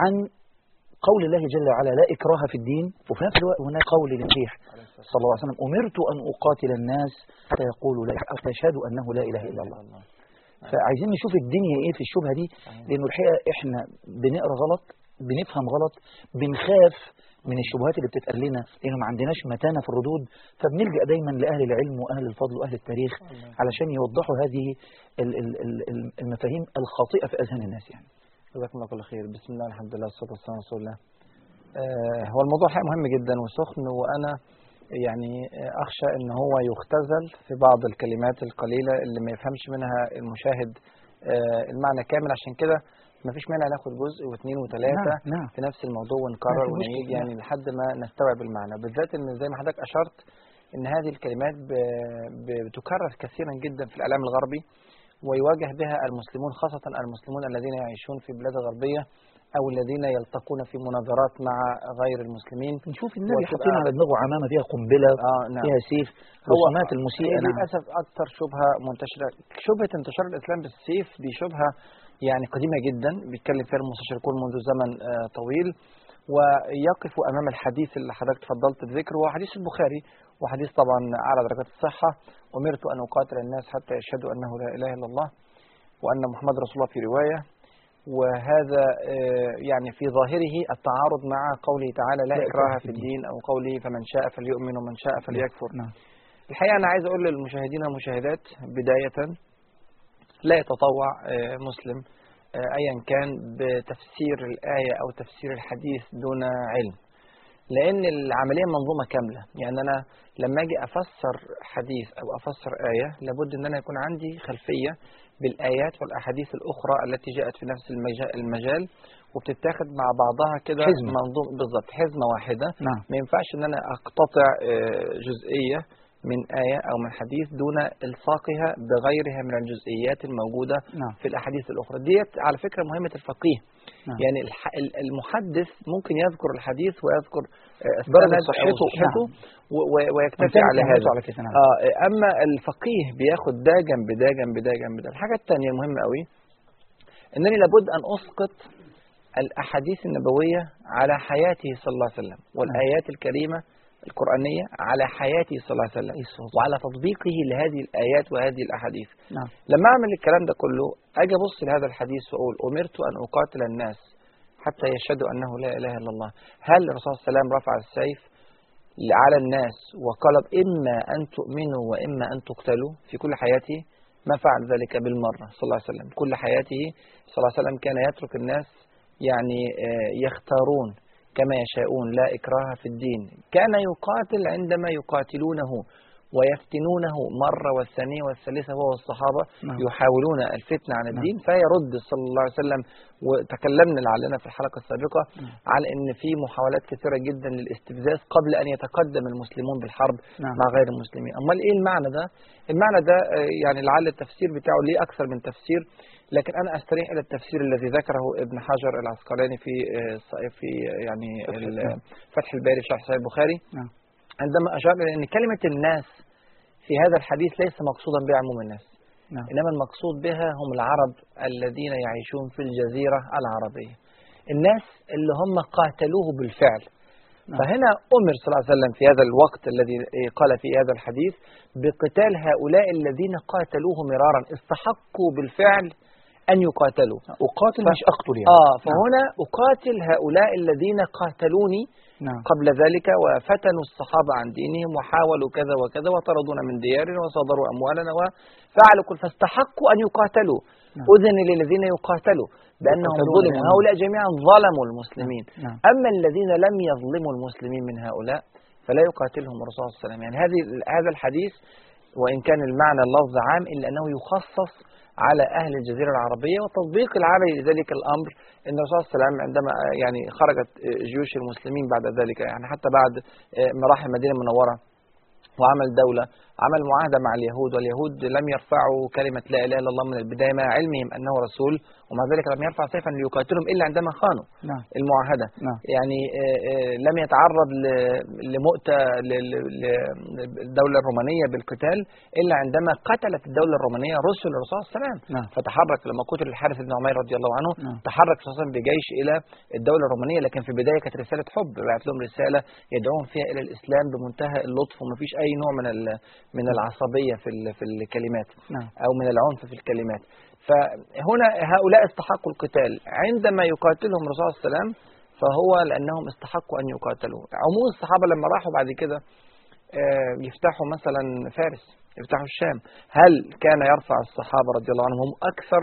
عن قول الله جل وعلا لا إكراه في الدين. وفي نفس الوقت هناك قول للمسيح صلى الله عليه وسلم أمرت أن أقاتل الناس حتى يقولوا لا حتى يشهدوا أنه لا إله إلا الله. فعايزين نشوف الدنيا إيه في الشبهة دي لأنه الحقيقة إحنا بنقرأ غلط بنفهم غلط بنخاف من الشبهات اللي بتتقال لنا لأنه ما عندناش متانة في الردود. فبنلجأ دايما لأهل العلم وأهل الفضل وأهل التاريخ علشان يوضحوا هذه ال- ال- ال- المفاهيم الخاطئة في أذهان الناس يعني. جزاكم الله كل خير. بسم الله الحمد لله والصلاة والسلام على رسول الله. آه هو الموضوع حقيقي مهم جدا وسخن وأنا يعني أخشى إن هو يختزل في بعض الكلمات القليلة اللي ما يفهمش منها المشاهد آه المعنى كامل. عشان كده ما فيش مانع ناخد جزء واثنين وثلاثة نعم نعم. في نفس الموضوع ونكرر ونعيد. يعني لحد ما نستوعب المعنى. بالذات إن زي ما حضرتك أشرت إن هذه الكلمات بتكرر كثيرا جدا في الإعلام الغربي. ويواجه بها المسلمون خاصة المسلمون الذين يعيشون في بلاد غربية أو الذين يلتقون في مناظرات مع غير المسلمين. نشوف النبي حاطين على دماغه عمامة فيها قنبلة آه نعم. فيها سيف رسومات المسيئة نعم. للأسف أكثر شبهة منتشرة. شبهة انتشار الإسلام بالسيف دي شبهة يعني قديمة جدا بيتكلم فيها المستشرقون منذ زمن آه، طويل. ويقف أمام الحديث اللي حضرتك تفضلت بذكره وهو حديث البخاري وحديث طبعا أعلى درجات الصحة. أمرت أن أقاتل الناس حتى يشهدوا أنه لا إله إلا الله وأن محمد رسول الله في رواية. وهذا آه، يعني في ظاهره التعارض مع قوله تعالى لا إكراه في الدين. أو قوله فمن شاء فليؤمن ومن شاء فليكفر. نعم. الحقيقة أنا عايز أقول للمشاهدين والمشاهدات بداية لا يتطوع آه، مسلم آه، أيا كان بتفسير الآية أو تفسير الحديث دون علم. لأن العملية منظومة كاملة. يعني أنا لما أجي أفسر حديث أو أفسر آية لابد أن أنا يكون عندي خلفية بالآيات والأحاديث الأخرى التي جاءت في نفس المجا- المجال وبتتاخد مع بعضها كده. منظوم بالظبط حزمة واحدة. نعم. ما ينفعش إن أنا أقتطع آه، جزئية من آية أو من حديث دون إلصاقها بغيرها من الجزئيات الموجودة نعم. في الأحاديث الأخرى. ديت على فكرة مهمة الفقيه. نعم. يعني المحدث ممكن يذكر الحديث ويذكر آه، درجة أو صحته، و- ويكتفي على هذا. على كده نعم آه أما الفقيه بياخد ده جنب ده جنب ده جنب ده. الحاجة الثانية المهمة قوي إنني لابد أن أسقط الأحاديث النبوية على حياته صلى الله عليه وسلم والآيات الكريمة القرآنية على حياته صلى الله عليه وسلم. وعلى تطبيقه لهذه الآيات وهذه الأحاديث. نعم. لما أعمل الكلام ده كله أجي أبص لهذا الحديث وأقول أمرت أن أقاتل الناس حتى يشهدوا أنه لا إله إلا الله. هل الرسول صلى الله عليه وسلم رفع السيف على الناس وقال إما أن تؤمنوا وإما أن تقتلوا في كل حياته؟ ما فعل ذلك بالمرة صلى الله عليه وسلم. كل حياته صلى الله عليه وسلم كان يترك الناس يعني آه، يختارون كما يشاءون لا إكراه في الدين كان يقاتل عندما يقاتلونه ويفتنونه مرة والثانية والثالثة هو والصحابة نعم. يحاولون الفتنة عن الدين فيرد صلى الله عليه وسلم وتكلمنا لعلنا في الحلقة السابقة نعم. على أن في محاولات كثيرة جدا للاستفزاز قبل أن يتقدم المسلمون بالحرب نعم. مع غير المسلمين أمال إيه المعنى ده؟ المعنى ده آه، يعني لعل التفسير بتاعه ليه أكثر من تفسير لكن أنا أستريح إلى التفسير الذي ذكره ابن حجر العسقلاني في آه، في آه، يعني فتح- ال-. فتح الباري في شرح صحيح البخاري. نعم. عندما أشار إلى أن كلمة الناس في هذا الحديث ليس مقصودا بها عموم الناس نعم. إنما المقصود بها هم العرب الذين يعيشون في الجزيرة العربية. الناس اللي هم قاتلوه بالفعل. نعم. فهنا أمر صلى الله عليه وسلم في هذا الوقت الذي قال في هذا الحديث بقتال هؤلاء الذين قاتلوه مرارا استحقوا بالفعل أن يقاتلوا. أقاتل ف- مش أقتل يعني. آه فهنا أقاتل هؤلاء الذين قاتلوني نعم. قبل ذلك وفتنوا الصحابة عن دينهم وحاولوا كذا وكذا وطردونا من ديارنا وصادروا أموالنا وفعلوا كل فاستحقوا أن يقاتلوا. نعم. أذن للذين يقاتلوا بأنهم ظلموا. يعني. هؤلاء جميعا ظلموا المسلمين. نعم. أما الذين لم يظلموا المسلمين من هؤلاء فلا يقاتلهم الرسول صلى الله عليه وسلم. يعني هذه هذا الحديث وإن كان المعنى اللفظ عام إلا أنه يخصص على أهل الجزيرة العربية والتطبيق العملي لذلك الأمر أن الرسول صلى الله عليه وسلم عندما يعني خرجت جيوش المسلمين بعد ذلك يعني حتى بعد ما راح المدينة المنورة وعمل دولة عمل معاهدة مع اليهود واليهود لم يرفعوا كلمة لا إله إلا الله من البداية مع علمهم أنه رسول ومع ذلك لم يرفع سيفا ليقاتلهم إلا عندما خانوا نعم. المعاهدة. نعم. يعني آه، آه، لم يتعرض لمؤتة للدولة الرومانية بالقتال إلا عندما قتلت الدولة الرومانية رسل الرسول صلى الله عليه وسلم. نعم. فتحرك لما قتل الحارث بن عمير رضي الله عنه نعم. تحرك صلى الله عليه وسلم بجيش إلى الدولة الرومانية لكن في البداية كانت رسالة حب بعت لهم رسالة يدعوهم فيها إلى الإسلام بمنتهى اللطف ومفيش أي نوع من من العصبية في ال- في الكلمات نعم. أو من العنف في الكلمات. فهنا هؤلاء استحقوا القتال. عندما يقاتلهم الرسول صلى الله عليه وسلم فهو لأنهم استحقوا أن يقاتلوا. عموم الصحابة لما راحوا بعد كده آه، يفتحوا مثلا فارس يفتحوا الشام. هل كان يرفع الصحابة رضي الله عنهم هم أكثر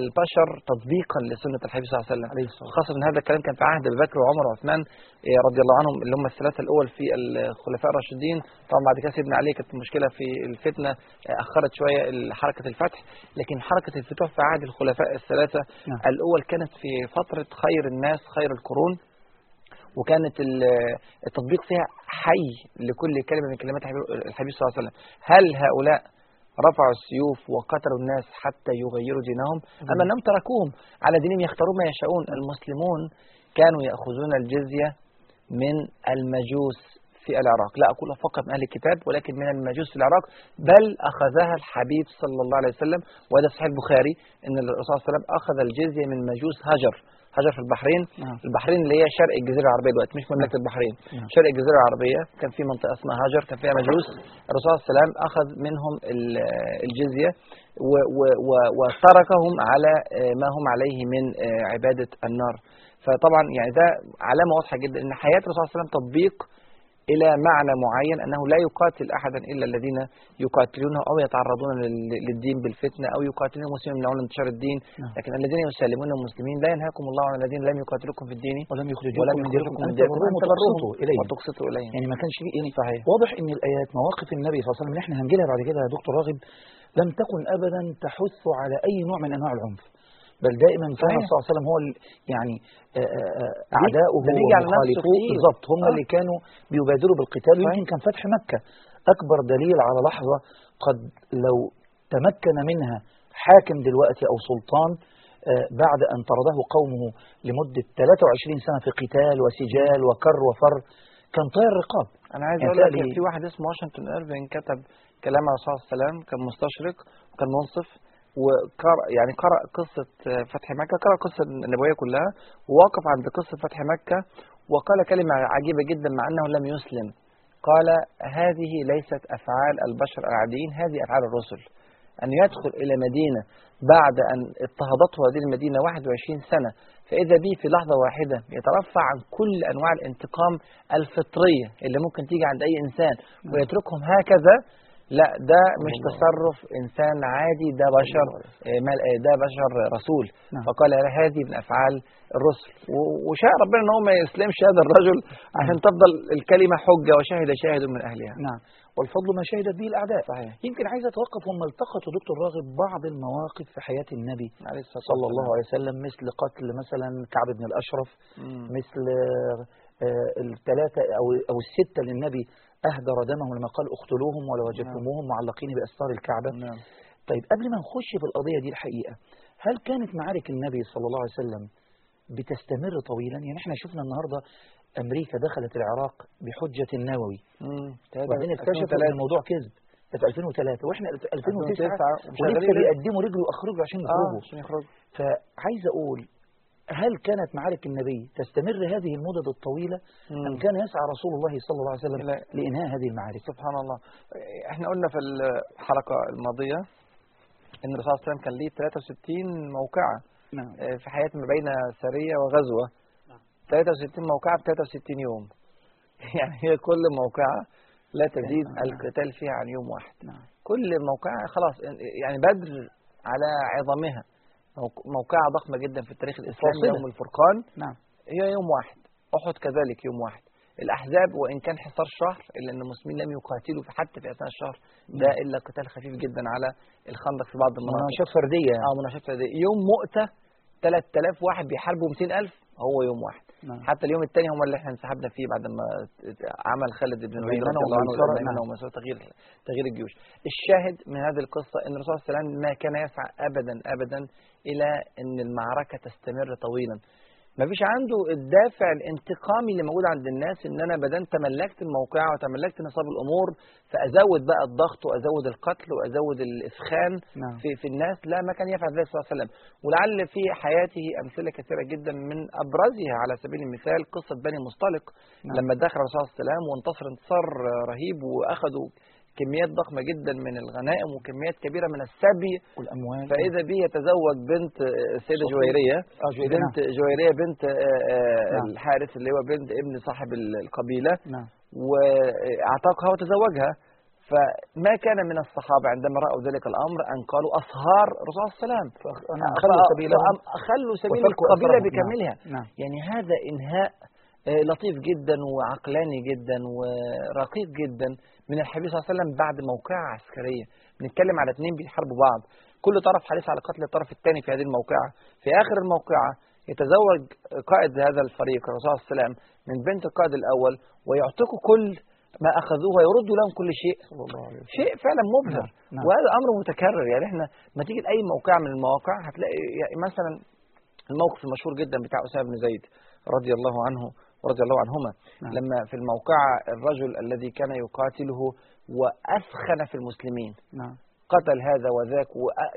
البشر تطبيقا لسنة الحبيب صلى الله عليه وسلم خاصة إن هذا الكلام كان في عهد أبي بكر وعمر وعثمان آه، رضي الله عنهم اللي هم الثلاثة الأول في الخلفاء الراشدين. طبعا بعد كده سيدنا علي كانت المشكلة في الفتنة آه، أخرت شوية حركة الفتح. لكن حركة الفتوح في عهد الخلفاء الثلاثة نعم. الأول كانت في فترة خير الناس خير القرون. وكانت ال- التطبيق فيها حي لكل كلمة من كلمات الحبيب صلى الله عليه وسلم. هل هؤلاء رفعوا السيوف وقتلوا الناس حتى يغيروا دينهم. أم أنهم تركوهم على دينهم يختارون ما يشاءون. المسلمون كانوا يأخذون الجزية من المجوس في العراق. لا أقول فقط من أهل الكتاب ولكن من المجوس في العراق. بل أخذها الحبيب صلى الله عليه وسلم. وهذا صحيح البخاري أن الرسول صلى الله عليه وسلم أخذ الجزية من مجوس هجر. هجر في البحرين. نعم. البحرين اللي هي شرق الجزيرة العربية دلوقتي مش مملكة البحرين. نعم. شرق الجزيرة العربية كان في منطقة اسمها هاجر كان فيها مجوس. الرسول صلى الله عليه وسلم أخذ منهم ال- الجزية و- و- و- وتركهم على آه، ما هم عليه من آه، عبادة النار. فطبعا يعني ده علامة واضحة جدا أن حياة الرسول صلى الله عليه وسلم تطبيق إلى معنى معين أنه لا يقاتل أحدا إلا الذين يقاتلونه أو يتعرضون لل- للدين بالفتنة أو يقاتلون المسلمين يمنعون انتشار الدين. نعم. لكن الذين يسلمون المسلمين لا ينهاكم الله عن الذين لم يقاتلوكم في الدين ولم يخرجوكم ولم من يخرجوكم من أن تبروهم أن تبروهم إليهم. وتقسطوا إليهم. يعني ما كانش فيه يعني صحيح. واضح إن الآيات مواقف النبي صلى الله عليه وسلم اللي إحنا هنجيلها بعد كده يا دكتور راغب لم تكن ابدا تحث على أي نوع من أنواع العنف. بل دائما كان صحيح. صلى الله عليه وسلم هو يعني آه، آه، آه، نفسه ومخالفوه. بالظبط هم. اللي كانوا بيبادروا بالقتال. ويمكن كان فتح مكة أكبر دليل على لحظة قد لو تمكن منها حاكم دلوقتي أو سلطان بعد أن طرده قومه لمدة 23 سنة في قتال وسجال وكر وفر كان طاير رقاب أنا عايز يعني أقول لك في واحد اسمه واشنطن إيرفين كتب كلام على الرسول صلى الله عليه وسلم كان مستشرق وكان منصف وقرأ يعني قرأ قصة آه، فتح مكة قرأ القصة النبوية كلها ووقف عند قصة فتح مكة وقال كلمة عجيبة جدا مع أنه لم يسلم. قال هذه ليست أفعال البشر العاديين هذه أفعال الرسل. أن يدخل إلى مدينة بعد أن اضطهدته هذه المدينة 21 سنة فإذا به في لحظة واحدة يترفع عن كل أنواع الانتقام الفطرية اللي ممكن تيجي عند أي إنسان ويتركهم هكذا لا ده مش. تصرف إنسان عادي ده بشر آه، آه، ده بشر رسول. نعم. فقال هذه من أفعال الرسل. وشاء ربنا إن هو ما يسلمش هذا الرجل عشان تفضل الكلمة حجة وشهد شاهد من أهلها. نعم. والفضل ما شهدت به الأعداء. صحيح. يمكن عايز أتوقف هم التقطوا دكتور راغب بعض المواقف في حياة النبي. عليه صلى الله عليه وسلم مثل قتل مثلا كعب بن الأشرف مم. مثل آه، الثلاثة أو أو الستة اللي النبي أهدر دمهم لما قال اقتلوهم ولو وجدتموهم معلقين بأستار الكعبة. نعم. طيب قبل ما نخش في القضية دي الحقيقة هل كانت معارك النبي صلى الله عليه وسلم بتستمر طويلا؟ يعني إحنا شفنا النهاردة أمريكا دخلت العراق بحجة النووي. وبعدين اكتشفوا إن الموضوع كذب. في 2003 وإحنا في 2009 ولسه وشغالين بيقدموا رجل واخرجوا عشان يخرجوا عشان يخرجوا فعايز أقول هل كانت معارك النبي تستمر هذه المدد الطويلة؟ مم. أم كان يسعى رسول الله صلى الله عليه وسلم لا. لإنهاء هذه المعارك؟ سبحان الله إحنا قلنا في الحلقة الماضية إن الرسول صلى الله عليه وسلم كان ليه 63 موقعة نعم. آه، في حياة ما بين سرية وغزوة. 63 موقعة ب 63 يوم. يعني هي كل موقعة لا تزيد نعم. القتال فيها عن يوم واحد. نعم. كل موقعة خلاص يعني بدر على عظمها. موقعة ضخمة جدا في التاريخ الإسلامي. يوم الفرقان نعم هي يوم واحد أحد كذلك يوم واحد الأحزاب وإن كان حصار شهر إلا أن المسلمين لم يقاتلوا حتى في أثناء الشهر ده نعم. إلا قتال خفيف جدا على الخندق في بعض المناطق مناوشات فردية. آه مناوشات فردية. يوم مؤتة 3000 واحد بيحاربوا 200000 هو يوم واحد نعم. حتى اليوم الثاني هم اللي إحنا انسحبنا فيه بعد ما عمل خالد بن الوليد رضي الله عنه الميمنة نعم. تغيير تغيير الجيوش الشاهد من هذه القصة إن الرسول صلى الله عليه وسلم ما كان يسعى ابدا ابدا إلى إن المعركة تستمر طويلا ما فيش عنده الدافع الانتقامي اللي موجود عند الناس إن أنا بدل تملكت الموقع وتملكت نصاب الأمور فأزود بقى الضغط وأزود القتل وأزود الافخان نعم. في في الناس لا ما كان يفعل ذلك صلى الله عليه وسلم ولعل في حياته أمثلة كثيرة جدا من أبرزها على سبيل المثال قصة بني مصطلق نعم. لما دخل الرسول صلى الله عليه وسلم وانتصر انتصار رهيب وأخذوا كميات ضخمة جدا من الغنائم وكميات كبيرة من السبي والأموال فإذا به يتزوج بنت. جويرية آه جويرية، بنت جويرية بنت آه، آه، نعم. الحارث اللي هو بنت ابن صاحب القبيلة نعم واعتقها وتزوجها فما كان من الصحابة عندما رأوا ذلك الأمر أن قالوا أصهار الرسول صلى الله عليه وسلم نعم. خلوا سبيلهم سبيل القبيلة. بكاملها نعم. نعم. يعني هذا إنهاء آه، لطيف جدا وعقلاني جدا ورقيق جدا من الحبيب صلى الله عليه وسلم بعد موقعة عسكرية. بنتكلم على اثنين بيحاربوا بعض. كل طرف حريص على قتل الطرف الثاني في هذه الموقعة. في آخر الموقعة يتزوج قائد هذا الفريق الرسول صلى الله عليه وسلم من بنت القائد الأول ويعتقوا كل ما أخذوه ويردوا لهم كل شيء. صلى الله عليه وسلم. شيء فعلا مبهر. نعم، نعم. وهذا أمر متكرر. يعني إحنا ما تيجي لأي موقع من المواقع هتلاقي يعني مثلا الموقف المشهور جدا بتاع أسامة بن زيد رضي الله عنه. ورضي الله عنهما. نعم. لما في الموقعة الرجل الذي كان يقاتله وأثخن في المسلمين. نعم. قتل هذا وذاك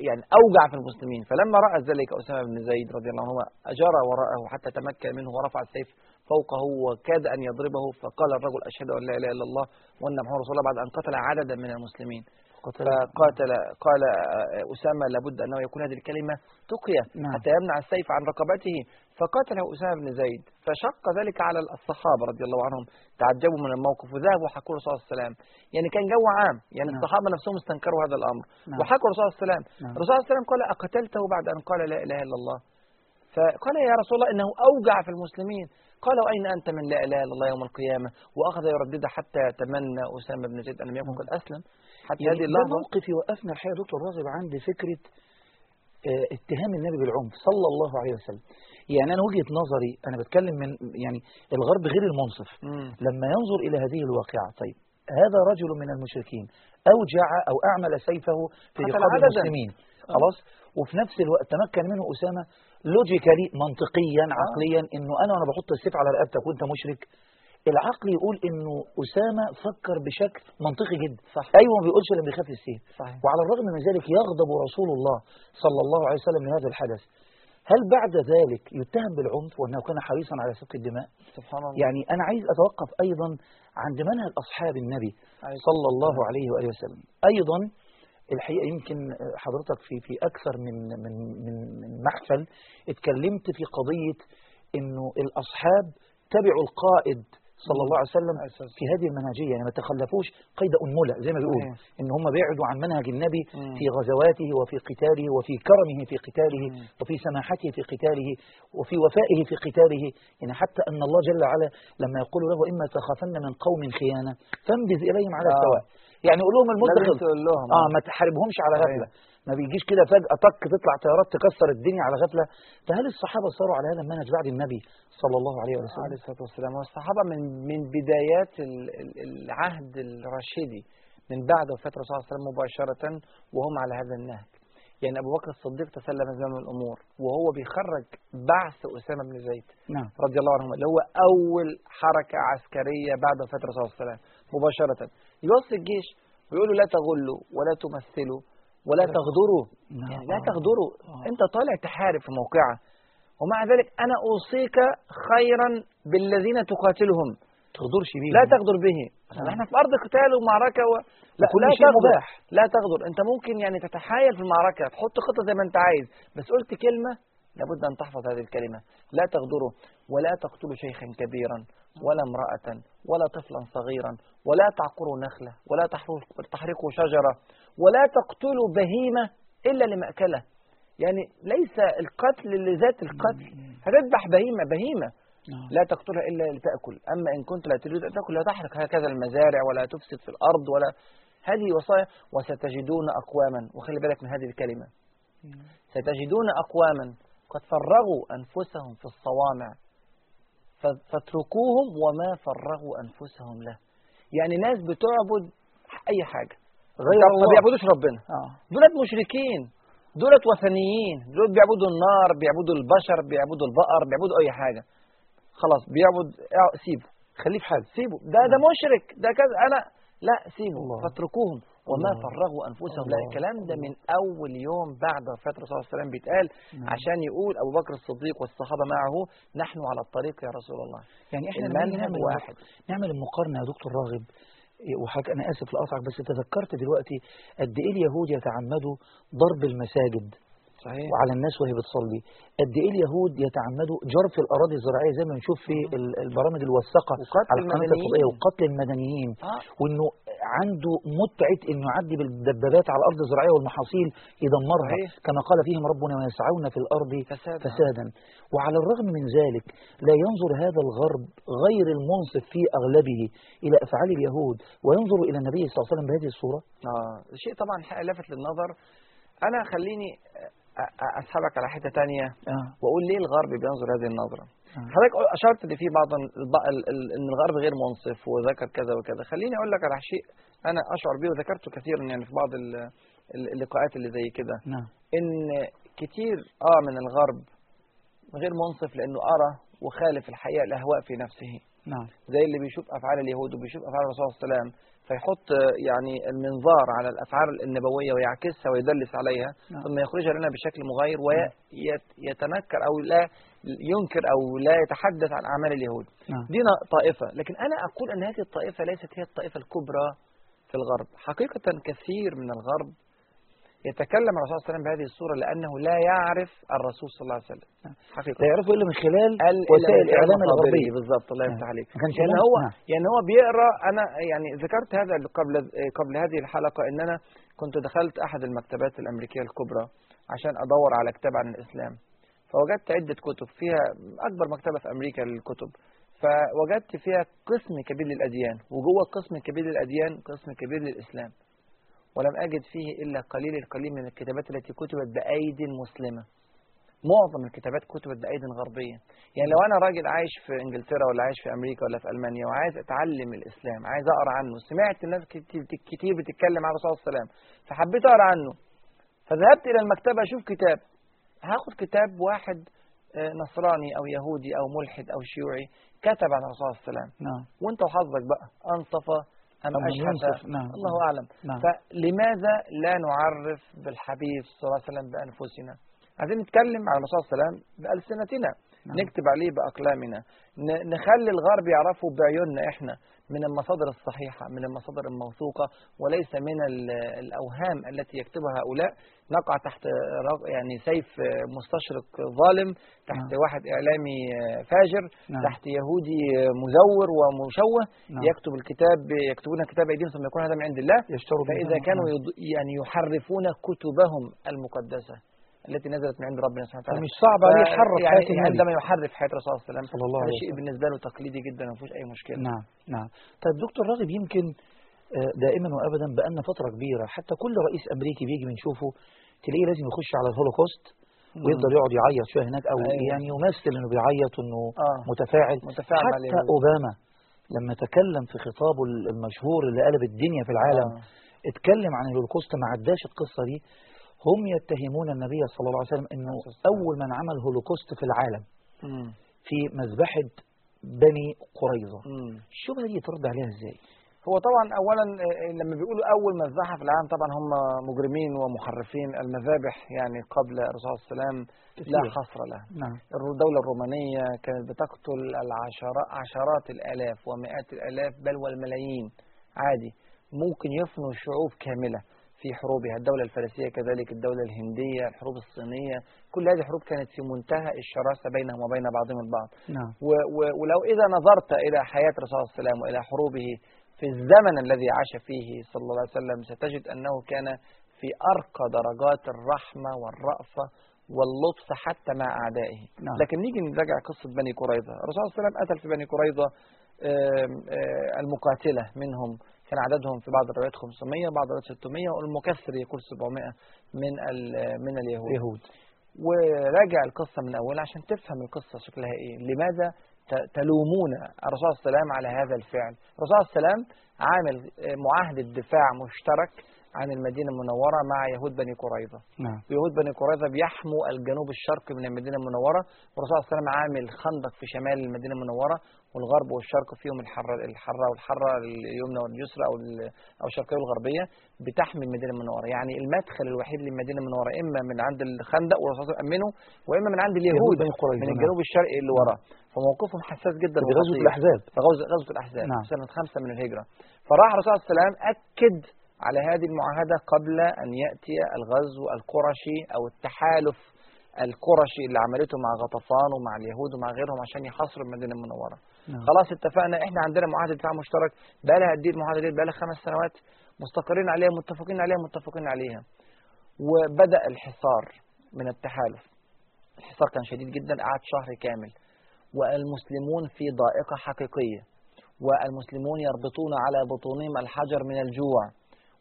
يعني أوجع في المسلمين. فلما رأى ذلك أسامة بن زيد رضي الله عنهما أجرى وراءه حتى تمكن منه ورفع السيف فوقه وكاد أن يضربه فقال الرجل أشهد أن لا إله إلا الله وأن محمد رسول الله بعد أن قتل عددا من المسلمين. قتل فقاتل قال آه، أسامة لابد أنه يكون هذه الكلمة تقية نعم. حتى يمنع السيف عن رقبته. فقاتله أسامة بن زيد. فشق ذلك على الصحابة رضي الله عنهم. تعجبوا من الموقف وذهبوا حكوا الرسول صلى الله عليه وسلم. يعني كان جو عام. يعني نعم. الصحابة نفسهم استنكروا هذا الأمر. نعم. وحكوا الرسول صلى الله عليه وسلم. نعم. الرسول صلى الله عليه وسلم قال أقتلته بعد أن قال لا إله إلا الله؟ فقال يا رسول الله إنه أوجع في المسلمين. قال وأين أنت من لا إله إلا الله يوم القيامة؟ وأخذ يرددها حتى تمنى أسامة بن زيد أن لم يكن قد أسلم. حتى يعني هذه اللحظة موقف يوقفنا الحقيقة يا دكتور راغب عند فكرة آه، اتهام النبي بالعنف صلى الله عليه وسلم. يعني أنا وجهة نظري أنا بتكلم من يعني الغرب غير المنصف. مم. لما ينظر إلى هذه الواقعة طيب هذا رجل من المشركين أوجع أو أعمل سيفه في رقاب. المسلمين. خلاص؟ وفي نفس الوقت تمكن منه أسامة لوجيكالي منطقيا عقليا إنه أنا وأنا بحط السيف على رقبتك وأنت مشرك. العقل يقول إنه أسامة فكر بشكل منطقي جدا. صح. أيوه ما بيقولش لما بيخاف السيف وعلى الرغم من ذلك يغضب رسول الله صلى الله عليه وسلم لهذا الحدث. هل بعد ذلك يتهم بالعنف وأنه كان حريصا على سفك الدماء؟ سبحان الله. يعني أنا عايز أتوقف أيضا عند منهج أصحاب النبي صلى الله عليه وآله وسلم. أيضا الحقيقة يمكن حضرتك في في أكثر من من من من محفل اتكلمت في قضية إنه الأصحاب تبعوا القائد صلى الله عليه وسلم في هذه المنهجيه يعني ما تخلفوش قيد انمله زي ما بيقولوا. إن هم بعدوا عن منهج النبي. في غزواته وفي قتاله وفي كرمه في قتاله. وفي سماحته في قتاله وفي وفائه في قتاله يعني حتى أن الله جل وعلا لما يقول له إما تخافن من قوم خيانة فانبذ إليهم على آه. السواء يعني قول لهم المدة خلص لهم آه ما تحاربهمش على صحيح. ما بيجيش كده فجأة طق تطلع طيارات تكسر الدنيا على غفلة. فهل الصحابة صاروا على هذا المنهج بعد النبي صلى الله عليه عليه وسلم الصلاة والسلام. والصحابة من من بدايات ال- ال- العهد الرشيدي من بعد وفاة الرسول صلى الله عليه وسلم مباشرة وهم على هذا النهج. يعني أبو بكر الصديق تسلم زمام الأمور وهو بيخرج بعث أسامة بن زيد نعم. رضي الله عنهما اللي هو أول حركة عسكرية بعد وفاة الرسول صلى الله عليه وسلم مباشرة. يوصي الجيش ويقول له لا تغلوا ولا تمثلوا ولا تغدروا نعم. يعني لا. تغدروا آه. أنت طالع تحارب في موقعة ومع ذلك أنا أوصيك خيرا بالذين تقاتلهم تغدرش بيه لا تغدر به آه. إحنا في أرض قتال ومعركة و... لا, وكل لا شيء تغدر مباح. لا تغدر أنت ممكن يعني تتحايل في المعركة تحط خطة زي ما أنت عايز بس قلت كلمة لابد أن تحفظ هذه الكلمة. لا تغدروا ولا تقتلوا شيخا كبيرا ولا امرأة ولا طفلا صغيرا ولا تعقروا نخلة ولا تحرقوا- تحرقوا شجرة ولا تقتلوا بهيمة إلا لمأكلة. يعني ليس القتل لذات القتل. هتذبح بهيمة بهيمة. نعم. لا تقتلها إلا لتأكل. أما إن كنت لا تريد أن تأكل لا تحرق. هكذا المزارع ولا تفسد في الأرض ولا هذه وصايا. وستجدون أقواما. وخلي بالك من هذه الكلمة. ستجدون أقواما قد فرغوا أنفسهم في الصوامع. فاتركوهم وما فرغوا أنفسهم له. يعني ناس بتعبد أي حاجة. غير طب ما الله. بيعبدوش ربنا. آه. دولت مشركين. دولت وثنيين. دول بيعبدوا النار بيعبدوا البشر بيعبدوا البقر بيعبدوا أي حاجة. خلاص بيعبد آه، سيبه. خليه في حاله. سيبه. ده ده مشرك. ده كذا. أنا لا سيبه. الله. فاتركوهم. وما. فرغوا أنفسهم لا الله. الكلام ده من أول يوم بعد وفاة الرسول صلى الله عليه وسلم بيتقال نعم. عشان يقول أبو بكر الصديق والصحابة معه نحن على الطريق يا رسول الله يعني إحنا لما نيجي المنهج نعمل واحد نعمل المقارنة يا دكتور راغب إيه، وحضرتك أنا آسف لاقطعك بس تذكرت دلوقتي قد إيه اليهود يتعمدوا ضرب المساجد صحيح وعلى الناس وهي بتصلي قد إيه اليهود يتعمدوا جرف الأراضي الزراعية زي ما بنشوف في ال- البرامج الوثقه على القناه. الفضائيه وقتل المدنيين آه. وإنه عنده متعة إنه يعدي بالدبابات على الأرض الزراعية والمحاصيل يدمرها صحيح. كما قال فيهم ربنا ويسعون في الأرض فسادا. فسادا وعلى الرغم من ذلك لا ينظر هذا الغرب غير المنصف في أغلبه إلى أفعال اليهود وينظر إلى النبي صلى الله عليه وسلم بهذه الصورة آه شيء طبعا حق لافت للنظر أنا خليني اسحبك على حتة تانية. آه. وأقول ليه الغرب بينظر هذه النظرة؟ آه. حضرتك أشرت ان في بعض الب- ال- ال- إن الغرب غير منصف وذكر كذا وكذا. خليني أقول لك على شيء أنا أشعر به وذكرته كثيرا يعني في بعض ال- ال- اللقاءات اللي زي كده. نعم. إن كتير آه من الغرب غير منصف لأنه أرى وخالف الحقيقة الأهواء في نفسه. نعم. زي اللي بيشوف أفعال اليهود وبيشوف أفعال الرسول صلى الله عليه وسلم. فيحط يعني المنظار على الأفعال النبوية ويعكسها ويدلس عليها نعم. ثم يخرجها لنا بشكل مغاير ويتنكر أو لا ينكر أو لا يتحدث عن أعمال اليهود. نعم. دي طائفة. لكن أنا أقول أن هذه الطائفة ليست هي الطائفة الكبرى في الغرب. حقيقة كثير من الغرب يتكلم الرسول صلى الله عليه وسلم بهذه الصورة لأنه لا يعرف الرسول صلى الله عليه وسلم. حقيقة. لا يعرفوا إلا من خلال ال- وسائل ال- الإعلام المصادري الغربيه بالظبط الله نعم. يفتح عليك. يعني. هو نعم. يعني هو بيقرأ أنا يعني ذكرت هذا قبل قبل هذه الحلقة إن أنا كنت دخلت أحد المكتبات الأمريكية الكبرى عشان أدور على كتاب عن الإسلام. فوجدت عدة كتب فيها أكبر مكتبة في أمريكا للكتب. فوجدت فيها قسم كبير للأديان وجوه القسم الكبير للأديان قسم كبير للإسلام. ولم أجد فيه إلا قليل القليل من الكتابات التي كتبت بايدي مسلمة. معظم الكتابات كتبت بأيد غربية. يعني لو أنا راجل عايش في إنجلترا ولا عايش في أمريكا ولا في ألمانيا وعايز أتعلم الإسلام عايز أقرأ عنه سمعت الناس كتير, بتتكلم عن الرسول صلى الله عليه وسلم فحبيت أقرأ عنه فذهبت إلى المكتبة أشوف كتاب. هاخد كتاب واحد آه، نصراني أو يهودي أو ملحد أو شيوعي كتب عن الرسول صلى الله عليه وسلم نعم. وأنت وحظك بقى أنصف أم ينصف. نعم. الله أعلم نعم. فلماذا لا نعرف بالحبيب صلى الله عليه وسلم بأنفسنا عايزين نتكلم عن الرسول صلى الله عليه وسلم بألسنتنا نعم. نكتب عليه بأقلامنا نخلي الغرب يعرفوا بعيوننا إحنا من المصادر الصحيحة من المصادر الموثوقة وليس من ال- الأوهام التي يكتبها هؤلاء نقع تحت يعني سيف مستشرق ظالم تحت نعم. واحد إعلامي فاجر نعم. تحت يهودي مزور ومشوه نعم. يكتب الكتاب يكتبون كتاب أيديهم ثم يكون هذا من عند الله. فإذا كانوا نعم. يعني يحرفون كتبهم المقدسة التي نزلت من عند ربنا سبحانه وتعالى فمش صعب ف- يحرف يعني النبي. عندما يحرف حياة الرسول صلى الله عليه وسلم صلى الله هذا شيء وسلم. بالنسبة له تقليدي جدا ما فيهوش أي مشكلة نعم نعم طيب دكتور راغب يمكن آه، دائما وابدا بقالنا فترة كبيرة حتى كل رئيس أمريكي بيجي بنشوفه تلاقيه لازم يخش على الهولوكوست ويفضل يقعد يعيط شوية هناك أو أيوة. يعني يمثل إنه بيعيط انه آه. متفاعل متفاعل حتى اليهود. أوباما لما تكلم في خطابه المشهور اللي قلب الدنيا في العالم آه. اتكلم عن الهولوكوست ما عداش القصة دي هم يتهمون النبي صلى الله عليه وسلم والسلام. أول من عمل هولوكوست في العالم. في مذبحة بني قريظة مم. الشبهه دي ترد عليها إزاي؟ هو طبعا اولا آه، لما بيقولوا أول مذبحة في العالم طبعا هم مجرمين ومحرفين المذابح يعني قبل الرسول صلى الله عليه وسلم لا. حصرا لها نعم الدولة الرومانية كانت بتقتل العشرات عشرات الآلاف ومئات الآلاف بل والملايين عادي ممكن يفنوا شعوب كاملة في حروبها. الدولة الفارسية كذلك الدولة الهندية الحروب الصينية كل هذه الحروب كانت في منتهى الشراسة بينهم وبين بعضهم البعض. نعم. ولو إذا نظرت إلى حياة الرسول صلى الله عليه وسلم وإلى حروبه في الزمن الذي عاش فيه صلى الله عليه وسلم ستجد أنه كان في أرقى درجات الرحمة والرأفة واللطف حتى مع أعدائه. نعم. لكن نيجي نراجع قصة بني قريظة. الرسول صلى الله عليه وسلم قتل في بني قريظة المقاتلة منهم. كان عددهم في بعض الروايات 500 بعض الروايات 600 والمكسر يقول 700 من من اليهود. يهود وراجع القصة من أولها عشان تفهم القصة شكلها إيه. لماذا تلومون الرسول صلى الله عليه وسلم على هذا الفعل؟ الرسول صلى الله عليه وسلم عامل آه، معاهدة دفاع مشترك عن المدينة المنورة مع يهود بني قريظة. نعم. ويهود بني قريظة بيحموا الجنوب الشرقي من المدينة المنورة. والرسول صلى الله عليه وسلم عامل خندق في شمال المدينة المنورة والغرب والشرق فيهم الحرة الحرة والحرة اليمنى واليسرى أو أو الشرقية والغربية بتحمي المدينة المنورة. يعني المدخل الوحيد للمدينة المنورة إما من عند الخندق والرسول صلى أمنه وإما من عند اليهود بني قريظة من نعم. الجنوب الشرقي اللي وراه فموقفهم حساس جدا. في غزوة. الأحزاب. في غزوة الأحزاب. نعم. سنة خمسة من الهجرة. فراح الرسول صلى الله عليه وسلم أكد على هذه المعاهدة قبل أن يأتي الغزو القرشي أو التحالف القرشي اللي عملته مع غطفان ومع اليهود ومع غيرهم عشان يحاصروا المدينة المنورة. نعم. خلاص اتفقنا. إحنا عندنا معاهدة دفاع مشترك. بقى لها قد إيه المعاهدة دي؟ بقى لها خمس سنوات. مستقرين عليها متفقين عليها متفقين عليها. وبدأ الحصار من التحالف. الحصار كان شديد جدا قعد شهر كامل. والمسلمون في ضائقة حقيقية. والمسلمون يربطون على بطونهم الحجر من الجوع.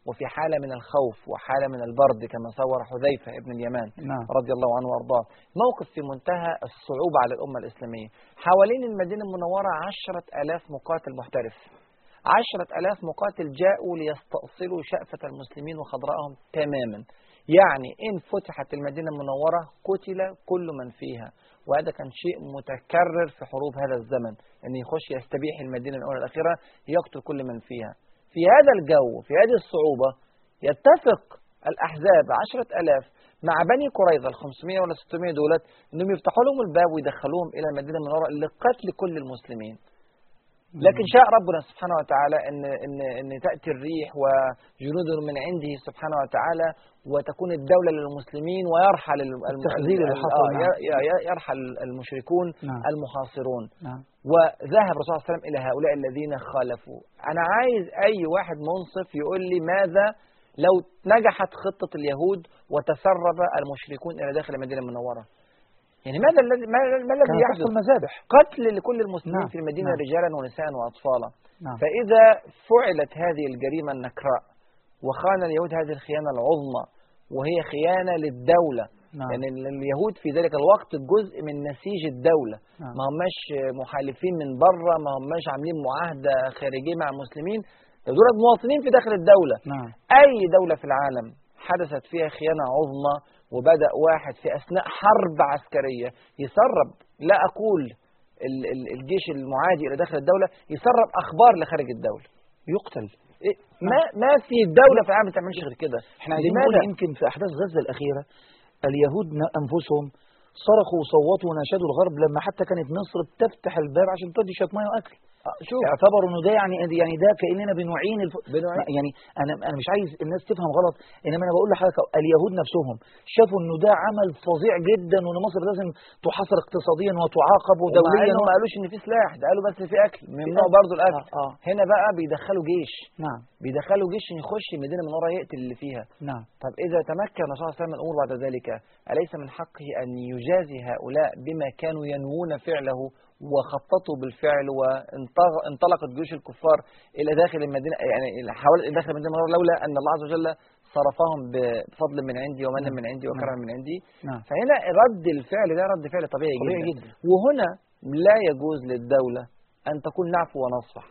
وفي حالة من الخوف وحالة من البرد كما صور حذيفة ابن اليمان نعم. رضي الله عنه وأرضاه. موقف في منتهى الصعوبة على الأمة الإسلامية. حوالين المدينة المنورة عشرة ألاف مقاتل محترف. عشرة ألاف مقاتل جاءوا ليستأصلوا شأفة المسلمين وخضراءهم تماما. يعني إن فتحت المدينة المنورة قتل كل من فيها. وهذا كان شيء متكرر في حروب هذا الزمن. أن يخش يستبيح المدينة الأولى الأخيرة يقتل كل من فيها. في هذا الجو في هذه الصعوبة يتفق الأحزاب عشرة ألاف مع بني قريظة ال 500 ولا 600 دولت أنهم يفتحوا لهم الباب ويدخلوهم إلى المدينة المنورة لقتل كل المسلمين. لكن شاء ربنا سبحانه وتعالى ان ان إن تأتي الريح وجنود من عنده سبحانه وتعالى وتكون الدولة للمسلمين ويرحل التخذيل اللي ال- حصل، آه، نعم. يرحل المشركون نعم. المحاصرون نعم. وذهب الرسول صلى الله عليه وسلم إلى هؤلاء الذين خالفوا أنا عايز أي واحد منصف يقول لي ماذا لو نجحت خطة اليهود وتسرب المشركون إلى داخل المدينة المنورة؟ يعني ماذا الذي ما الذي تحصل مذابح؟ قتل لكل المسلمين نعم، في المدينة نعم. رجالا ونساء وأطفالا. نعم. فإذا فعلت هذه الجريمة النكراء وخان اليهود هذه الخيانة العظمى وهي خيانة للدولة. نعم. يعني اليهود في ذلك الوقت جزء من نسيج الدولة. نعم. ما هماش محالفين من بره ما هماش عاملين معاهدة خارجية مع المسلمين. دول مواطنين في داخل الدولة. نعم. أي دولة في العالم حدثت فيها خيانة عظمى وبدأ واحد في أثناء حرب عسكرية يسرب لا أقول ال- ال- الجيش المعادي إلى داخل الدولة يسرب أخبار لخارج الدولة يقتل إيه؟ ما ما في دولة في العالم ما تعملش غير كده إحنا عايزين لماذا؟ نقول يمكن في أحداث غزة الأخيرة اليهود أنفسهم صرخوا وصوتوا وناشدوا الغرب لما حتى كانت مصر بتفتح الباب عشان تدي شوية مية وأكل شوف. اعتبروا إنه ده يعني يعني ده كأننا بنعين الف... يعني أنا أنا مش عايز الناس تفهم غلط إنما أنا بقول لحضرتك اليهود نفسهم شافوا إنه ده عمل فظيع جدا وإن مصر لازم تحاصر اقتصاديا وتعاقب ودوليا. إنهم ما قالوش إن في سلاح ده قالوا بس في أكل ممنوع. برضه الأكل. آه، آه. هنا بقى بيدخلوا جيش. نعم. بيدخلوا جيش يخش المدينة من ورا يقتل اللي فيها. نعم. طب إذا تمكن الرسول صلى الله عليه وسلم من الأمور بعد ذلك أليس من حقه أن يجازي هؤلاء بما كانوا ينوون فعله وخططوا بالفعل وانطلقت جيوش الكفار إلى داخل المدينة يعني إلى داخل المنورة لولا أن الله عز وجل صرفهم بفضل من عندي ومن نعم. من عندي وكرم من عندي نعم فهنا رد الفعل ده رد فعل طبيعي, طبيعي جدا. جدا. وهنا لا يجوز للدولة أن تكون نعفو ونصفح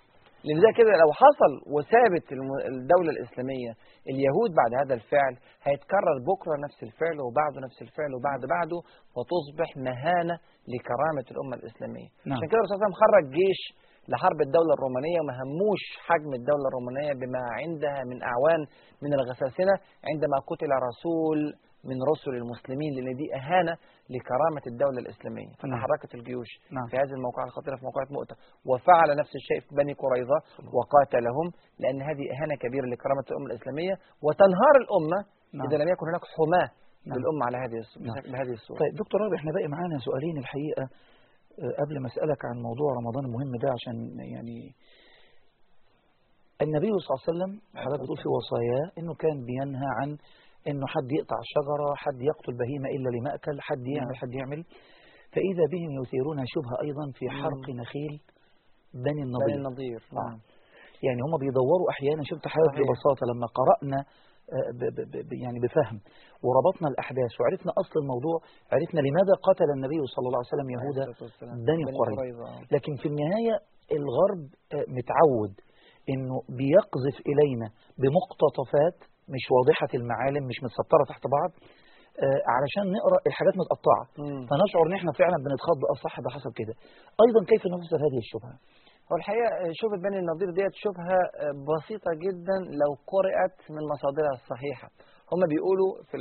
لأن ده كده لو حصل وثابت الدولة الإسلامية اليهود بعد هذا الفعل هيتكرر بكرة نفس الفعل وبعده نفس الفعل وبعد بعده وتصبح مهانة لكرامة الأمة الإسلامية نعم. عشان كده الرسول صلى الله عليه وسلم خرج جيش لحرب الدولة الرومانية وما هموش حجم الدولة الرومانية بما عندها من أعوان من الغساسنة عندما قتل رسول من رسل المسلمين لأن دي إهانة لكرامة الدولة الإسلامية نعم. فتحركت الجيوش نعم. في هذه الموقعة الخطيرة في موقعة مؤتة وفعل نفس الشيء في بني قريظة وقاتلهم لأن هذه إهانة كبيرة لكرامة الأمة الإسلامية وتنهار الأمة نعم. إذا لم يكن هناك حماة نعم. للأمة على هذه نعم. بهذه الصورة طيب دكتور رابح إحنا باقي معانا سؤالين الحقيقة آه، قبل ما أسألك عن موضوع رمضان المهم ده عشان يعني النبي صلى الله عليه وسلم حضرتك بتقول في وصاياه إنه كان بينهى عن إنه حد يقطع شجرة حد يقتل بهيمة إلا لمأكل حد يعمل حد يعمل فإذا بهم يثيرون شبهة أيضا في حرق نخيل بني بني النضير النضير آه. نعم يعني هم بيدوروا أحيانا شفت حضرتك. ببساطة لما قرأنا يعني بفهم. وربطنا الأحداث وعرفنا أصل الموضوع عرفنا لماذا قتل النبي صلى الله عليه وسلم يهوذا بني قريظة. لكن في النهاية الغرب آه، متعود إنه بيقذف إلينا بمقتطفات مش واضحة المعالم مش متسطرة تحت بعض آه، علشان نقرأ الحاجات متقطعة. مم. فنشعر إن إحنا فعلا بنتخض آه صح ده حصل كده. أيضا كيف نفسر هذه الشبهة؟ هو الحقيقة شبهة بني النضير ديت شبهة بسيطة جدا لو قرأت من مصادرها الصحيحة. هم بيقولوا في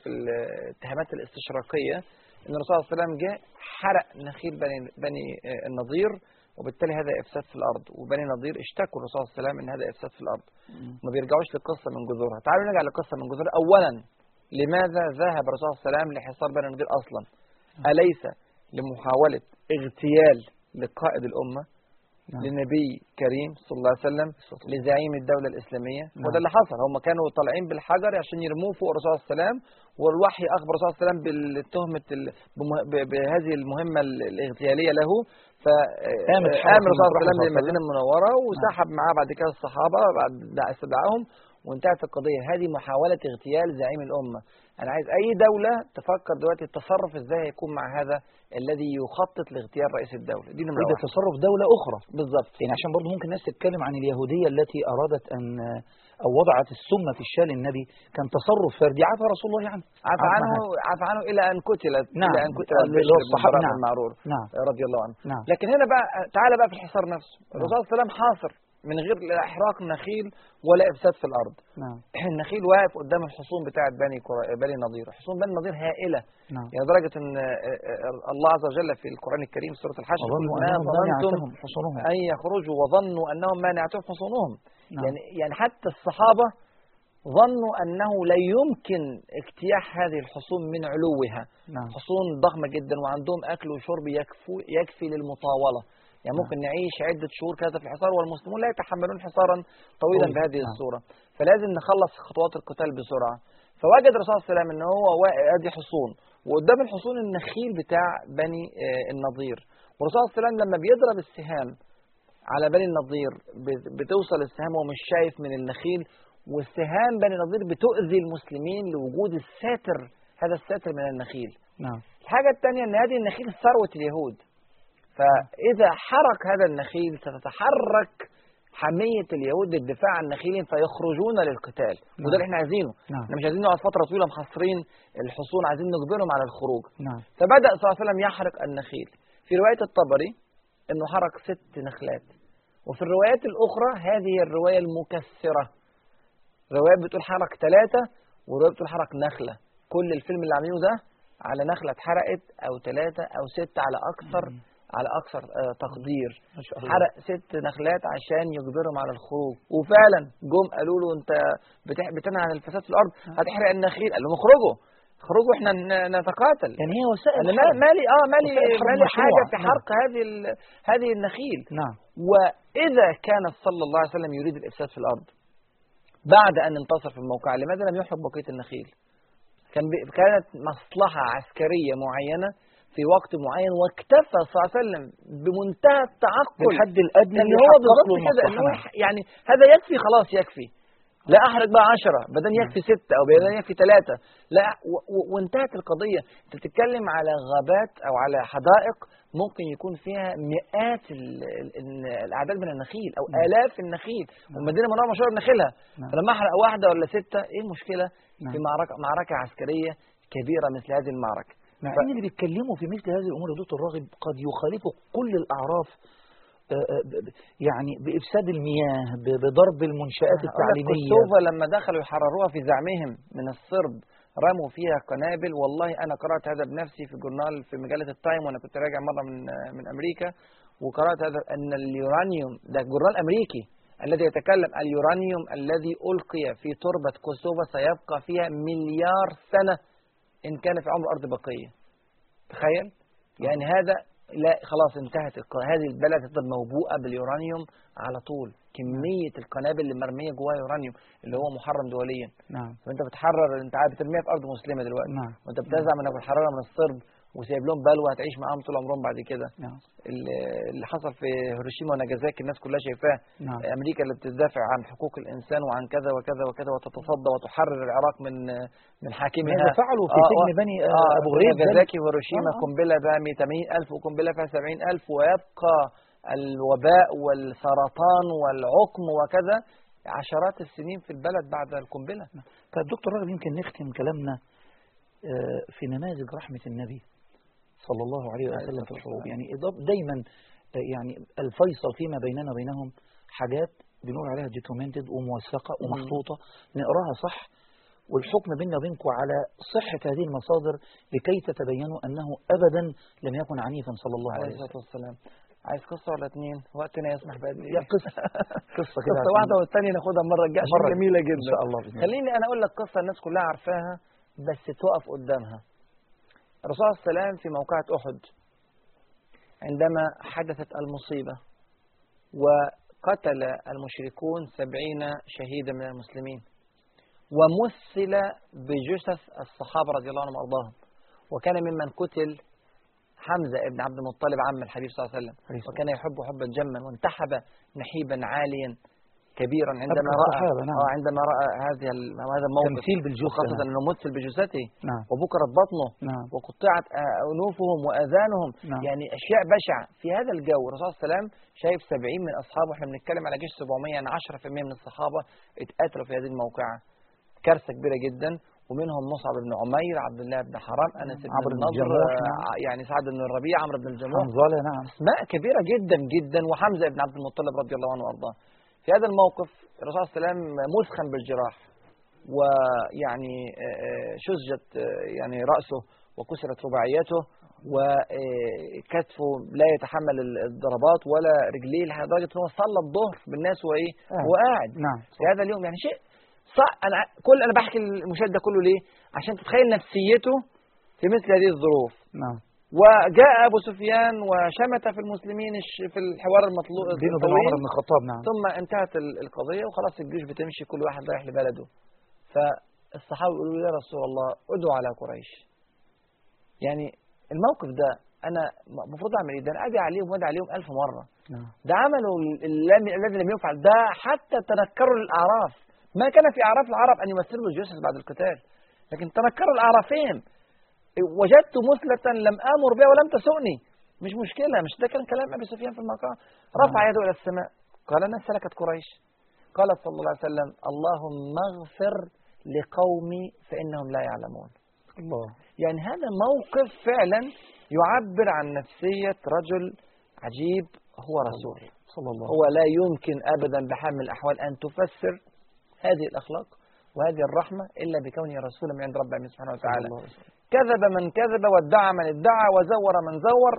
في الاتهامات الاستشراقية إن الرسول صلى الله عليه وسلم جه حرق نخيل بني بني النضير وبالتالي هذا إفساد في الأرض. وبني النضير اشتكوا الرسول صلى الله عليه وسلم إن هذا إفساد في الأرض. ما بيرجعوش للقصة من جذورها. تعالوا نرجع للقصة من جذورها. اولا لماذا ذهب الرسول صلى الله عليه وسلم لحصار بني النضير أصلا؟ أليس لمحاولة اغتيال لقائد الأمة؟ نعم. لنبي كريم صلى الله عليه وسلم لزعيم الدولة الإسلامية. نعم. وده اللي حصل. هم كانوا طالعين بالحجر عشان يرموه فوق الرسول صلى الله عليه وسلم والوحي أخبر الرسول صلى الله عليه وسلم بالتهمة ال- بمه- ب- بهذه المهمة ال- الاغتيالية له. فقام حركة الرسول صلى الله عليه وسلم للمدينة المنورة وسحب معاه بعد كده الصحابة بعد دع- استدعاهم وانتهت القضية. هذه محاولة اغتيال زعيم الأمة. أنا عايز أي دولة تفكر دلوقتي التصرف إزاي هيكون مع هذا الذي يخطط لاغتيال رئيس الدولة؟ دي نمرة واحد. تصرف دولة أخرى. بالظبط. يعني عشان برضه ممكن الناس تتكلم عن اليهودية التي أرادت أن أو وضعت السم في الشال النبي كان تصرف فردي. عفى رسول الله عنه. عفى عنه عفى عنه إلى أن قتلت نعم. إلى أن قتل الصحابة. نعم. نعم. رضي الله عنه. نعم. لكن هنا بقى تعالى بقى في الحصار نفسه. الرسول صلى الله عليه وسلم حاصر. من غير لا إحراق نخيل ولا إفساد في الأرض. نعم. النخيل واقف قدام الحصون بتاعت بني كرا... بني نضير حصون بني نضير هائلة. نعم. يعني لدرجة أن آه، آه، الله عز وجل في القرآن الكريم سورة الحشر ما ظننتم حصونهم أن يخرجوا وظنوا أنهم مانعتهم حصونهم نعم. يعني يعني حتى الصحابة ظنوا أنه لا يمكن اجتياح هذه الحصون من علوها. نعم. حصون ضخمة جدا وعندهم أكل وشرب يكفو يكفي للمطاولة. يعني نعم. ممكن نعيش عدة شهور كذا في الحصار والمسلمون لا يتحملون حصارا طويلا طويل. بهذه نعم. الصورة. فلازم نخلص خطوات القتال بسرعة. فوجد الرسول صلى الله عليه وسلم إن هو ادي حصون وقدام الحصون النخيل بتاع بني آه، النضير والرسول صلى الله عليه وسلم لما بيضرب السهام على بني النضير بت- بتوصل السهام وهو مش شايف من النخيل والسهام بني النضير بتؤذي المسلمين لوجود الساتر هذا الساتر من النخيل. نعم. الحاجة الثانية أن هذه النخيل ثروة اليهود. فإذا حرك هذا النخيل ستتحرك حمية اليهود للدفاع عن نخيلهم فيخرجون للقتال. وده اللي إحنا عايزينه. نعم. إحنا مش عايزين نقعد فترة طويلة محاصرين الحصون عايزين نجبرهم على الخروج. نعم. فبدأ صلى الله عليه وسلم يحرق النخيل. في رواية الطبري إنه حرق ست نخلات. وفي الروايات الأخرى هذه الرواية المكسرة. روايات بتقول حرق ثلاثة وروايات بتقول حرق نخلة. كل الفيلم اللي عاملينه ده على نخلة اتحرقت أو ثلاثة أو ستة على أكثر مم. على أكثر آه، تقدير. حرق ست نخلات عشان يجبرهم على الخروج. وفعلا جم قالوا له أنت بتنهى عن الفساد في الأرض هتحرق النخيل. قال لهم اخرجوا. اخرجوا إحنا نتقاتل. يعني هي وسائل أنا. مالي آه مالي مالي. حاجة في نعم. حرق هذه ال- هذه النخيل. نعم. وإذا كان صلى الله عليه وسلم يريد الإفساد في الأرض بعد أن انتصر في الموقع لماذا لم يحرق بقية النخيل؟ كان كانت مصلحة عسكرية معينة في وقت معين واكتفى صلى الله عليه وسلم بمنتهى التعقل. بالحد الأدنى ان اللي هو بالظبط كده. نعم. يعني هذا يكفي خلاص يكفي. لا أحرق بقى عشرة بدل يكفي ستة أو بدل يكفي ثلاثة لا و- و- وانتهت القضية. أنت بتتكلم على غابات أو على حدائق ممكن يكون فيها مئات ال- ال- ال- الأعداد من النخيل أو نعم. آلاف النخيل. والمدينة منورة مشهورة بنخيلها. نعم. فلما أحرق واحدة ولا ستة إيه المشكلة؟ نعم. في معركة معركة عسكرية كبيرة مثل هذه المعركة. مع ف- إن اللي بيتكلموا في مثل هذه الأمور يا دكتور راغب قد يخالفوا كل الأعراف آه، آه، يعني بإفساد المياه بضرب لك التعليمية. كوسوفا لما دخلوا يحرروها في زعمهم من الصرب رموا فيها قنابل. والله أنا قرأت هذا بنفسي في جورنال في مجلة التايم وأنا كنت راجع مرة من من أمريكا وقرأت هذا أن اليورانيوم ده جورنال أمريكي الذي يتكلم اليورانيوم الذي ألقي في تربة كوسوفا سيبقى فيها مليار سنة. إن كان في عمر الأرض بقية. تخيل؟ يعني هذا لا خلاص انتهت الق- هذه البلد هتفضل موبوءة باليورانيوم على طول. كمية القنابل اللي مرمية جواها يورانيوم اللي هو محرم دوليا. نعم. فأنت بتحرر أنت عارف بترميها في أرض مسلمة دلوقتي. نعم. وأنت بتزعم انك بتحررها من الصرب. وسايب لهم بلوى هتعيش معاهم طول عمرهم بعد كده. نعم. اللي حصل في هيروشيما وناجازاكي الناس كلها شايفاه. نعم. أمريكا اللي بتدافع عن حقوق الإنسان وعن كذا وكذا وكذا وتتصدى وتحرر العراق من من حاكمها. ماذا فعلوا في آه، سجن آه، بني آه، آه أبو غريب؟ ناجازاكي وهيروشيما آه،. قنبلة بقى 180000 وقنبلة فيها 70000 ويبقى الوباء والسرطان والعقم وكذا عشرات السنين في البلد بعد القنبلة. طيب دكتور راغب يمكن نختم كلامنا آه، في نماذج رحمة النبي. صلى الله عليه عليه وسلم في الحروب. يعني دايما آه، يعني الفيصل فيما بيننا وبينهم حاجات بنقول عليها دوكيومنتد وموثقة. ومحطوطة نقراها صح والحكم بيننا وبينكم على صحة هذه المصادر لكي تتبينوا أنه أبدا لم يكن عنيفا صلى الله عليه عليه الصلاة وسلم والسلام. عايز قصة ولا اتنين؟ وقتنا يسمح بقد إيه قصة. قصة كده قصة عشان- واحدة والثانيه ناخدها المره الجاية عشان مرة جميلة إن جدا شاء الله. بإذن. خليني أنا أقول لك قصة الناس كلها عارفاها بس تقف قدامها. الرسول صلى الله عليه وسلم في موقعة أحد عندما حدثت المصيبة وقتل المشركون سبعين شهيدا من المسلمين ومثل بجثث الصحابة رضي الله عنهم وأرضاهم. وكان ممن قتل حمزة ابن عبد المطلب عم الحبيب صلى الله عليه وسلم. وكان يحب حبا جما وانتحب نحيبا عاليا. كبيرا عندما الصحابة، نعم. آه عندما رأى هذه هذا الموقف تمثيل بالجثة خاصة نعم. إنه مثل بجثته نعم. وبكرت بطنه نعم. وقطعت آه، أنوفهم وأذانهم نعم. يعني أشياء بشعة. في هذا الجو الرسول صلى الله عليه وسلم شايف 70 من أصحابه إحنا بنتكلم على جيش 700 يعني 10% من الصحابة اتقتلوا في هذه الموقعة. كارثة كبيرة جدا. ومنهم مصعب بن عمير عبد الله بن حرام أنس بن عمرو بن النضر الجموح، آه، نعم. يعني سعد بن الربيع عمرو بن الجموح نعم. أسماء كبيرة جدا جدا. وحمزة بن عبد المطلب رضي الله عنه وأرضاه. في هذا الموقف الرسول صلى الله عليه وسلم مثخن بالجراح ويعني آه، آه، شزت آه، يعني رأسه وكسرت رباعيته وكتفه لا يتحمل الضربات ولا رجليه لدرجه ان هو صلى الظهر بالناس وهو إيه؟ قاعد. هو قاعد. نعم. في هذا اليوم يعني شيء صح أنا ع- كل أنا بحكي المشاهد ده كله ليه؟ عشان تتخيل نفسيته في مثل هذه الظروف. نعم. وجاء أبو سفيان وشمت في المسلمين في الحوار المطلوب وبين الطويل. عمر بن الخطاب نعم. ثم انتهت ال- القضية وخلاص الجيوش بتمشي كل واحد رايح لبلده. فالصحابة يقولوا يا رسول الله ادعو على قريش. يعني الموقف ده أنا المفروض أعمل إيه؟ ده أنا ادعي عليهم وأدعي عليهم ألف مرة. نعم. ده عملوا ال- الذي لم يفعل. ده حتى تنكروا الأعراف. ما كان في أعراف العرب أن يمثلوا الجيوش بعد القتال. لكن تنكروا الأعرافين. وجدت مثلة لم آمر بها ولم تسؤني. مش مشكلة مش ده كان كلام أبي سفيان في المقام. رفع يده إلى السماء. قال أنا سلكت قريش. قال صلى الله عليه وسلم اللهم اغفر لقومي فإنهم لا يعلمون. الله. يعني هذا موقف فعلا يعبر عن نفسية رجل عجيب هو رسول. صلى الله هو لا يمكن أبدا بحال من الأحوال أن تفسر هذه الأخلاق. وهذه الرحمة إلا بكونه رسولا من عند رب العالمين سبحانه وتعالى. كذب من كذب وادعى من ادعى وزور من زور.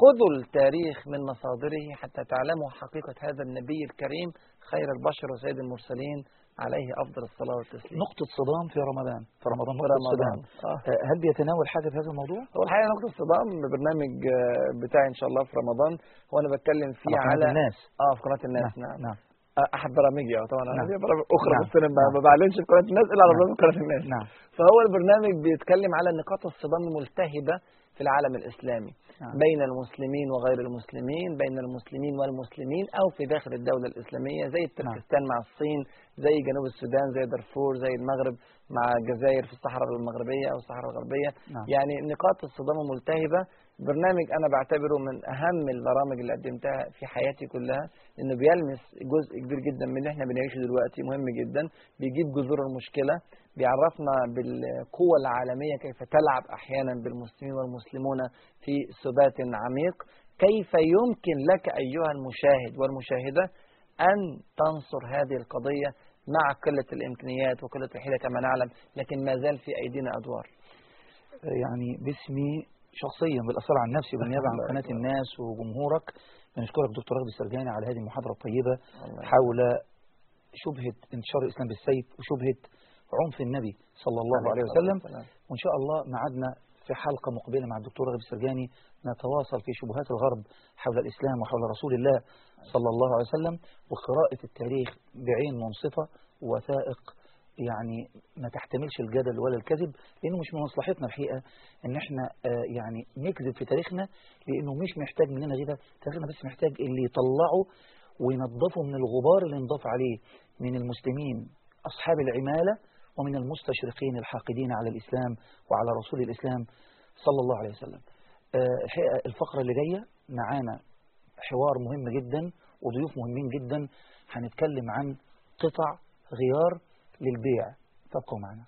خذوا التاريخ من مصادره حتى تعلموا حقيقة هذا النبي الكريم خير البشر وسيد المرسلين عليه أفضل الصلاة والتسليم. نقطة صدام في رمضان. في رمضان في رمضان. صدام. آه. آه، هل بيتناول حاجة في هذا الموضوع؟ هو الحقيقة نقطة الصدام برنامج آه، بتاعي إن شاء الله في رمضان. هو أنا بتكلم فيه على قناة على الناس. آه في قناة الناس. نعم, نعم. أحد برامجي آه، طبعا أنا نعم. ليا برامج أخرى نعم. بس أنا ما نعم. ما بعلنش في قناة الناس إلا على نعم. برنامج قناة الناس نعم فهو البرنامج بيتكلم على نقاط الصدام الملتهبة في العالم الإسلامي نعم. بين المسلمين وغير المسلمين بين المسلمين والمسلمين أو في داخل الدولة الإسلامية زي تركستان مع الصين زي جنوب السودان زي دارفور زي المغرب مع الجزائر في الصحراء المغربية أو الصحراء الغربية نعم. يعني نقاط الصدام الملتهبة برنامج أنا بعتبره من أهم البرامج اللي قدمتها في حياتي كلها لأنه بيلمس جزء كبير جدا من اللي إحنا بنعيشه دلوقتي مهم جدا بيجيب جذور المشكلة بيعرفنا بالقوة العالمية كيف تلعب أحيانا بالمسلمين والمسلمون في سبات عميق. كيف يمكن لك أيها المشاهد والمشاهدة أن تنصر هذه القضية مع قلة الإمكانيات وقلة الحيلة كما نعلم لكن ما زال في أيدينا أدوار. يعني باسمي شخصيا بالأثر عن نفسي بالنيابة عن قناة. الناس وجمهورك بنشكرك دكتور رغد السرجاني على هذه المحاضرة الطيبة حول شبهة انتشار الإسلام بالسيف وشبهة عنف النبي صلى الله عليه وسلم. وإن شاء الله معدنا في حلقة مقبلة مع الدكتور رغد السرجاني نتواصل في شبهات الغرب حول الإسلام وحول رسول الله صلى الله عليه وسلم وقراءة التاريخ بعين منصفة وثائق يعني ما تحتملش الجدل ولا الكذب لأنه مش من مصلحتنا الحقيقة إن إحنا آه، يعني نكذب في تاريخنا لأنه مش محتاج مننا غيبة تاريخنا بس محتاج اللي يطلعه وينظفه من الغبار اللي انضاف عليه من المسلمين أصحاب العمالة ومن المستشرقين الحاقدين على الإسلام وعلى رسول الإسلام صلى الله عليه وسلم. آه، الحقيقة الفقرة اللي جاية معانا حوار مهم جدا وضيوف مهمين جدا. هنتكلم عن قطع غيار للبيع. تبقوا معنا.